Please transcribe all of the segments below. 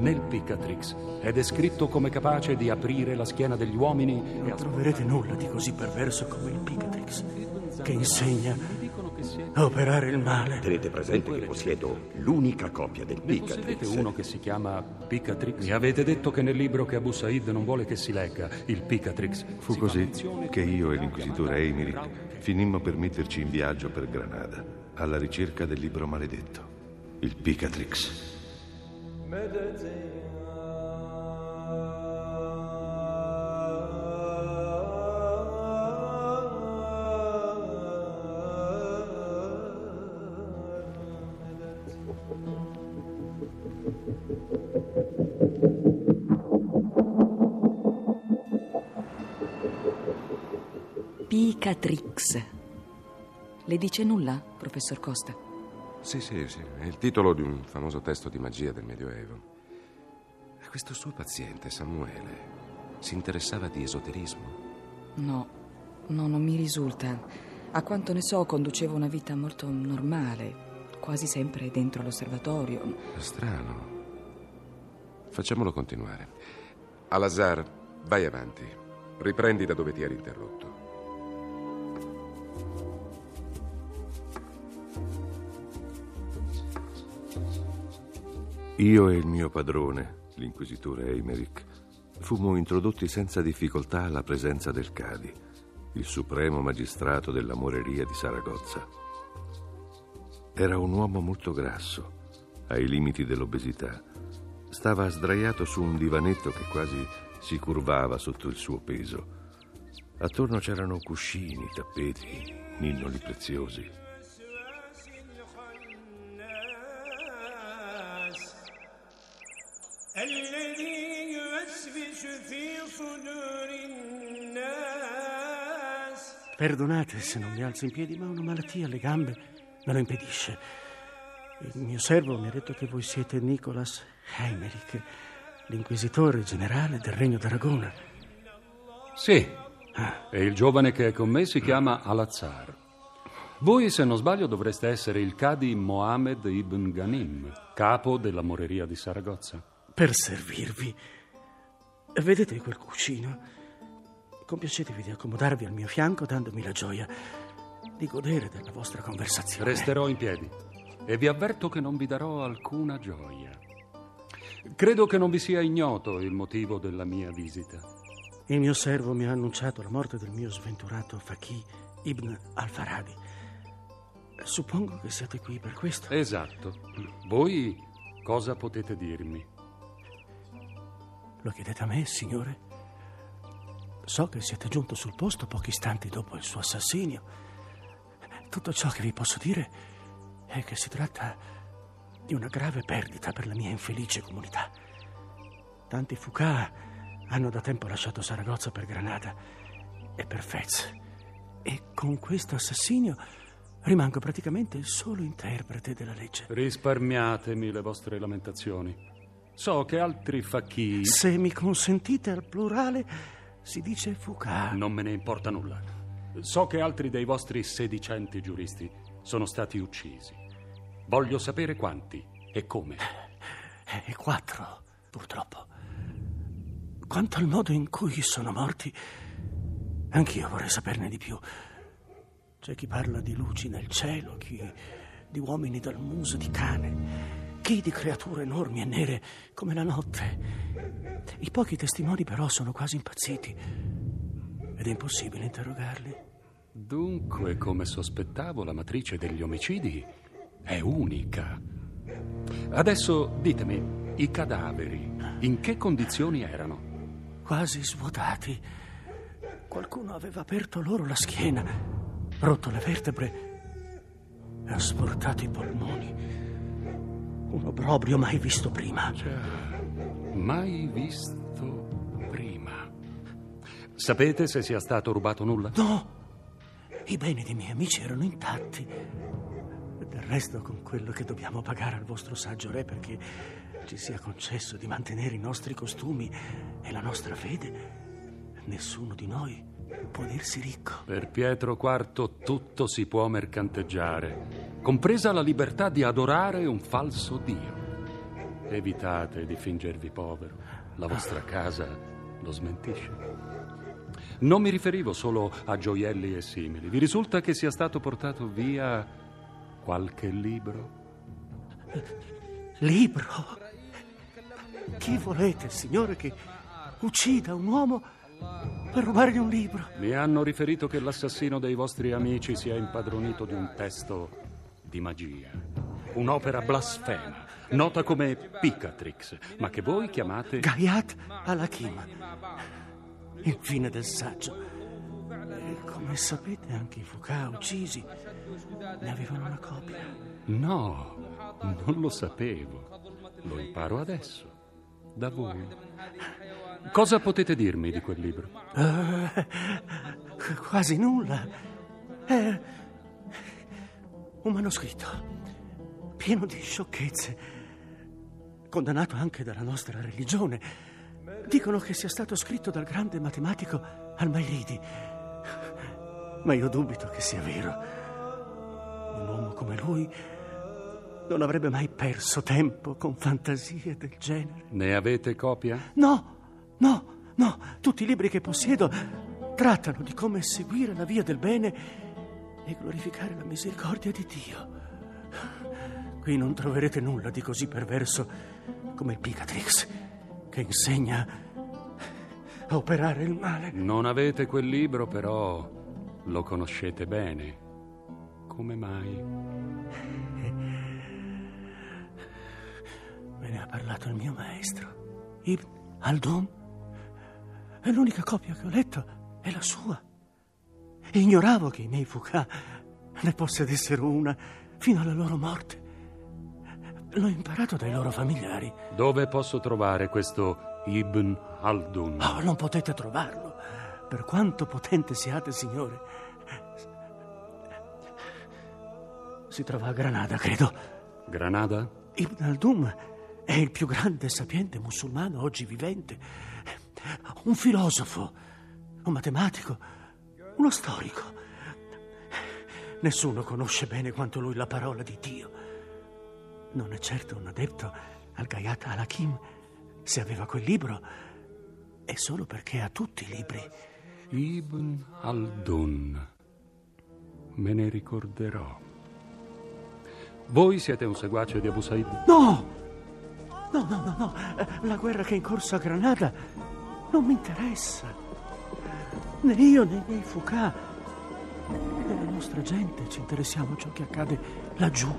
Nel Picatrix è descritto come capace di aprire la schiena degli uomini e Non troverete nulla di così perverso come il Picatrix, che insegna a operare il male. Tenete presente che possiedo l'unica copia del Picatrix. uno che si chiama Picatrix? Mi avete detto che nel libro che Abu Said non vuole che si legga, il Picatrix. Fu così che io e l'inquisitore Eimerick finimmo per metterci in viaggio per Granada, alla ricerca del libro maledetto, il Picatrix. Picatrix. Le dice nulla, professor Costa? Sì, sì, sì, è il titolo di un famoso testo di magia del Medioevo. Questo suo paziente, Samuele, si interessava di esoterismo. No, no, non mi risulta. A quanto ne so, conduceva una vita molto normale, quasi sempre dentro l'osservatorio. Strano. Facciamolo continuare. Al-Azhar, vai avanti. Riprendi da dove ti eri interrotto. Io e il mio padrone, l'inquisitore Eimerick, fummo introdotti senza difficoltà alla presenza del Cadi, il supremo magistrato della moreria di Saragozza. Era un uomo molto grasso, ai limiti dell'obesità. Stava sdraiato su un divanetto che quasi si curvava sotto il suo peso. Attorno c'erano cuscini, tappeti, ninnoli preziosi. Perdonate se non mi alzo in piedi, ma una malattia alle gambe me lo impedisce. Il mio servo mi ha detto che voi siete Nicolas Heimerick, l'inquisitore generale del Regno d'Aragona. Sì, e il giovane che è con me si chiama Al-Azhar. Voi, se non sbaglio, dovreste essere il Cadi Mohammed ibn Ghanim, capo della moreria di Saragozza. Per servirvi. Vedete quel cuscino? Compiacetevi di accomodarvi al mio fianco dandomi la gioia di godere della vostra conversazione. Resterò in piedi e vi avverto che non vi darò alcuna gioia. Credo che non vi sia ignoto il motivo della mia visita. Il mio servo mi ha annunciato la morte del mio sventurato Fakih Ibn al-Faradi. Suppongo che siate qui per questo. Esatto. Voi cosa potete dirmi? Lo chiedete a me, signore? So che siete giunto sul posto pochi istanti dopo il suo assassinio. Tutto ciò che vi posso dire è che si tratta di una grave perdita per la mia infelice comunità. Tanti Foucault hanno da tempo lasciato Saragozza per Granada e per Fez. E con questo assassinio rimango praticamente il solo interprete della legge. Risparmiatemi le vostre lamentazioni. So che altri facchi Se mi consentite al plurale, si dice Foucault. non me ne importa nulla. So che altri dei vostri sedicenti giuristi sono stati uccisi. Voglio sapere quanti e come. E quattro, purtroppo. Quanto al modo in cui sono morti, anch'io vorrei saperne di più. C'è chi parla di luci nel cielo, chi di uomini dal muso di cane, chi chi di creature enormi e nere come la notte. I pochi testimoni però sono quasi impazziti ed è impossibile interrogarli. Dunque, come sospettavo, la matrice degli omicidi è unica. Adesso ditemi, i cadaveri in che condizioni erano? Quasi svuotati. Qualcuno aveva aperto loro la schiena, rotto le vertebre e ha sportato i polmoni. Un obbrobrio mai visto prima. Mai visto prima. Sapete se sia stato rubato nulla? No! I beni dei miei amici erano intatti. Del resto, con quello che dobbiamo pagare al vostro saggio re perché ci sia concesso di mantenere i nostri costumi e la nostra fede, nessuno di noi può dirsi ricco. Per Pietro IV tutto si può mercanteggiare, compresa la libertà di adorare un falso Dio. Evitate di fingervi povero, la vostra casa lo smentisce. Non mi riferivo solo a gioielli e simili. Vi risulta che sia stato portato via qualche libro? Libro? Chi volete, signore, che uccida un uomo per rubargli un libro? Mi hanno riferito che l'assassino dei vostri amici si è impadronito di un testo di magia, un'opera blasfema, nota come Picatrix, ma che voi chiamate Gayat Alakim, il fine del saggio. E come sapete, anche i Foucault uccisi ne avevano una copia. No, non lo sapevo. Lo imparo adesso, da voi. Cosa potete dirmi di quel libro? Eh, quasi nulla. È un manoscritto pieno di sciocchezze, condannato anche dalla nostra religione. Dicono che sia stato scritto dal grande matematico Almairidi. Ma io dubito che sia vero. Un uomo come lui non avrebbe mai perso tempo con fantasie del genere. Ne avete copia? No, no, no. Tutti i libri che possiedo trattano di come seguire la via del bene e glorificare la misericordia di Dio. Qui non troverete nulla di così perverso come il Picatrix, che insegna a operare il male. Non avete quel libro, però lo conoscete bene. Come mai? Me ne ha parlato il mio maestro, Ibn Aldun. E l'unica copia che ho letto è la sua. E ignoravo che i miei Foucault ne possedessero una fino alla loro morte. L'ho imparato dai loro familiari. Dove posso trovare questo Ibn Aldun? Oh, non potete trovarlo, per quanto potente siate, signore. Si trova a Granada, credo. Granada? Ibn Aldun è il più grande e sapiente musulmano oggi vivente. Un filosofo, un matematico, uno storico. Nessuno conosce bene quanto lui la parola di Dio. Non è certo un adepto al Gayat al-Hakim. Se aveva quel libro, è solo perché ha tutti i libri. Ibn Aldun. Me ne ricorderò. Voi siete un seguace di Abu Said? No! No, no, no, no. La guerra che è in corso a Granada non mi interessa. Né io né i miei Foucault né la nostra gente ci interessiamo a ciò che accade laggiù.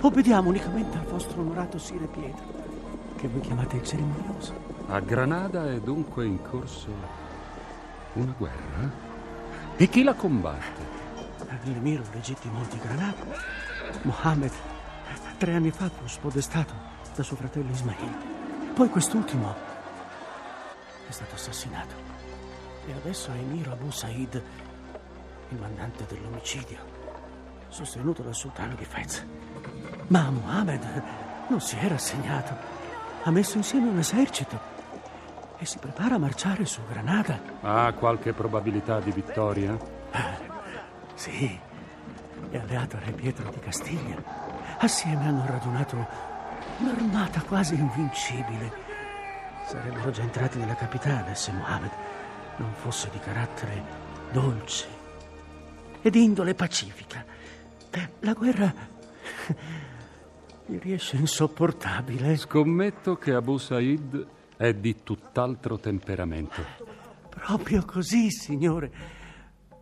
Obbediamo unicamente al vostro onorato Sire Pietro, che voi chiamate il cerimonioso. A Granada è dunque in corso una guerra? E chi la combatte? L'emiro legittimo di Granada, Mohammed, tre anni fa fu spodestato da suo fratello Ismail. Poi quest'ultimo è stato assassinato. E adesso è Emiro Abu Said, il mandante dell'omicidio, sostenuto dal sultano di Fez. Ma Mohammed non si è rassegnato. Ha messo insieme un esercito e si prepara a marciare su Granada. Ha qualche probabilità di vittoria? Sì, è alleato a Re Pietro di Castiglia. Assieme hanno radunato un'armata quasi invincibile. Sarebbero già entrati nella capitale se Mohammed non fosse di carattere dolce e di indole pacifica. Beh, la guerra mi riesce insopportabile. Scommetto che Abu Said è di tutt'altro temperamento. Proprio così, signore.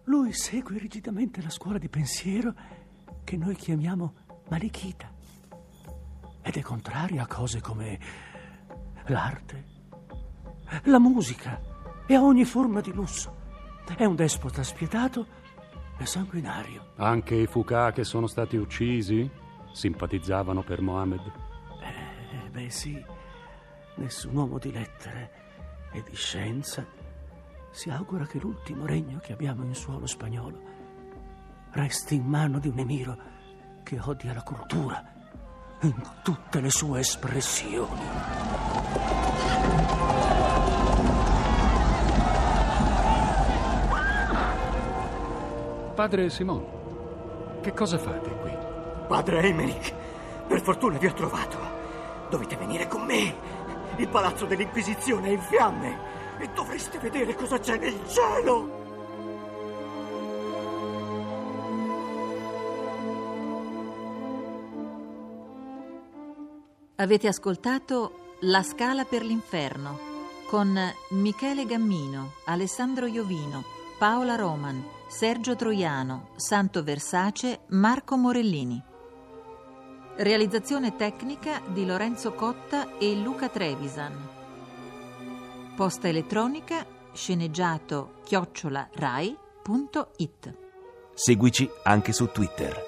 Lui segue rigidamente la scuola di pensiero che noi chiamiamo Malichita. Ed è contrario a cose come l'arte, la musica e a ogni forma di lusso. È un despota spietato e sanguinario. Anche i Fuqah che sono stati uccisi simpatizzavano per Mohammed. Eh, beh sì, nessun uomo di lettere e di scienza si augura che l'ultimo regno che abbiamo in suolo spagnolo resti in mano di un emiro che odia la cultura in tutte le sue espressioni. Padre Simon, che cosa fate qui? Padre Emerick, per fortuna vi ho trovato. Dovete venire con me. Il palazzo dell'Inquisizione è in fiamme e dovreste vedere cosa c'è nel cielo. Avete ascoltato La scala per l'inferno con Michele Gammino, Alessandro Iovino, Paola Roman, Sergio Troiano, Santo Versace, Marco Morellini. Realizzazione tecnica di Lorenzo Cotta e Luca Trevisan. Posta elettronica sceneggiato chiocciola rai.it. Seguici anche su Twitter.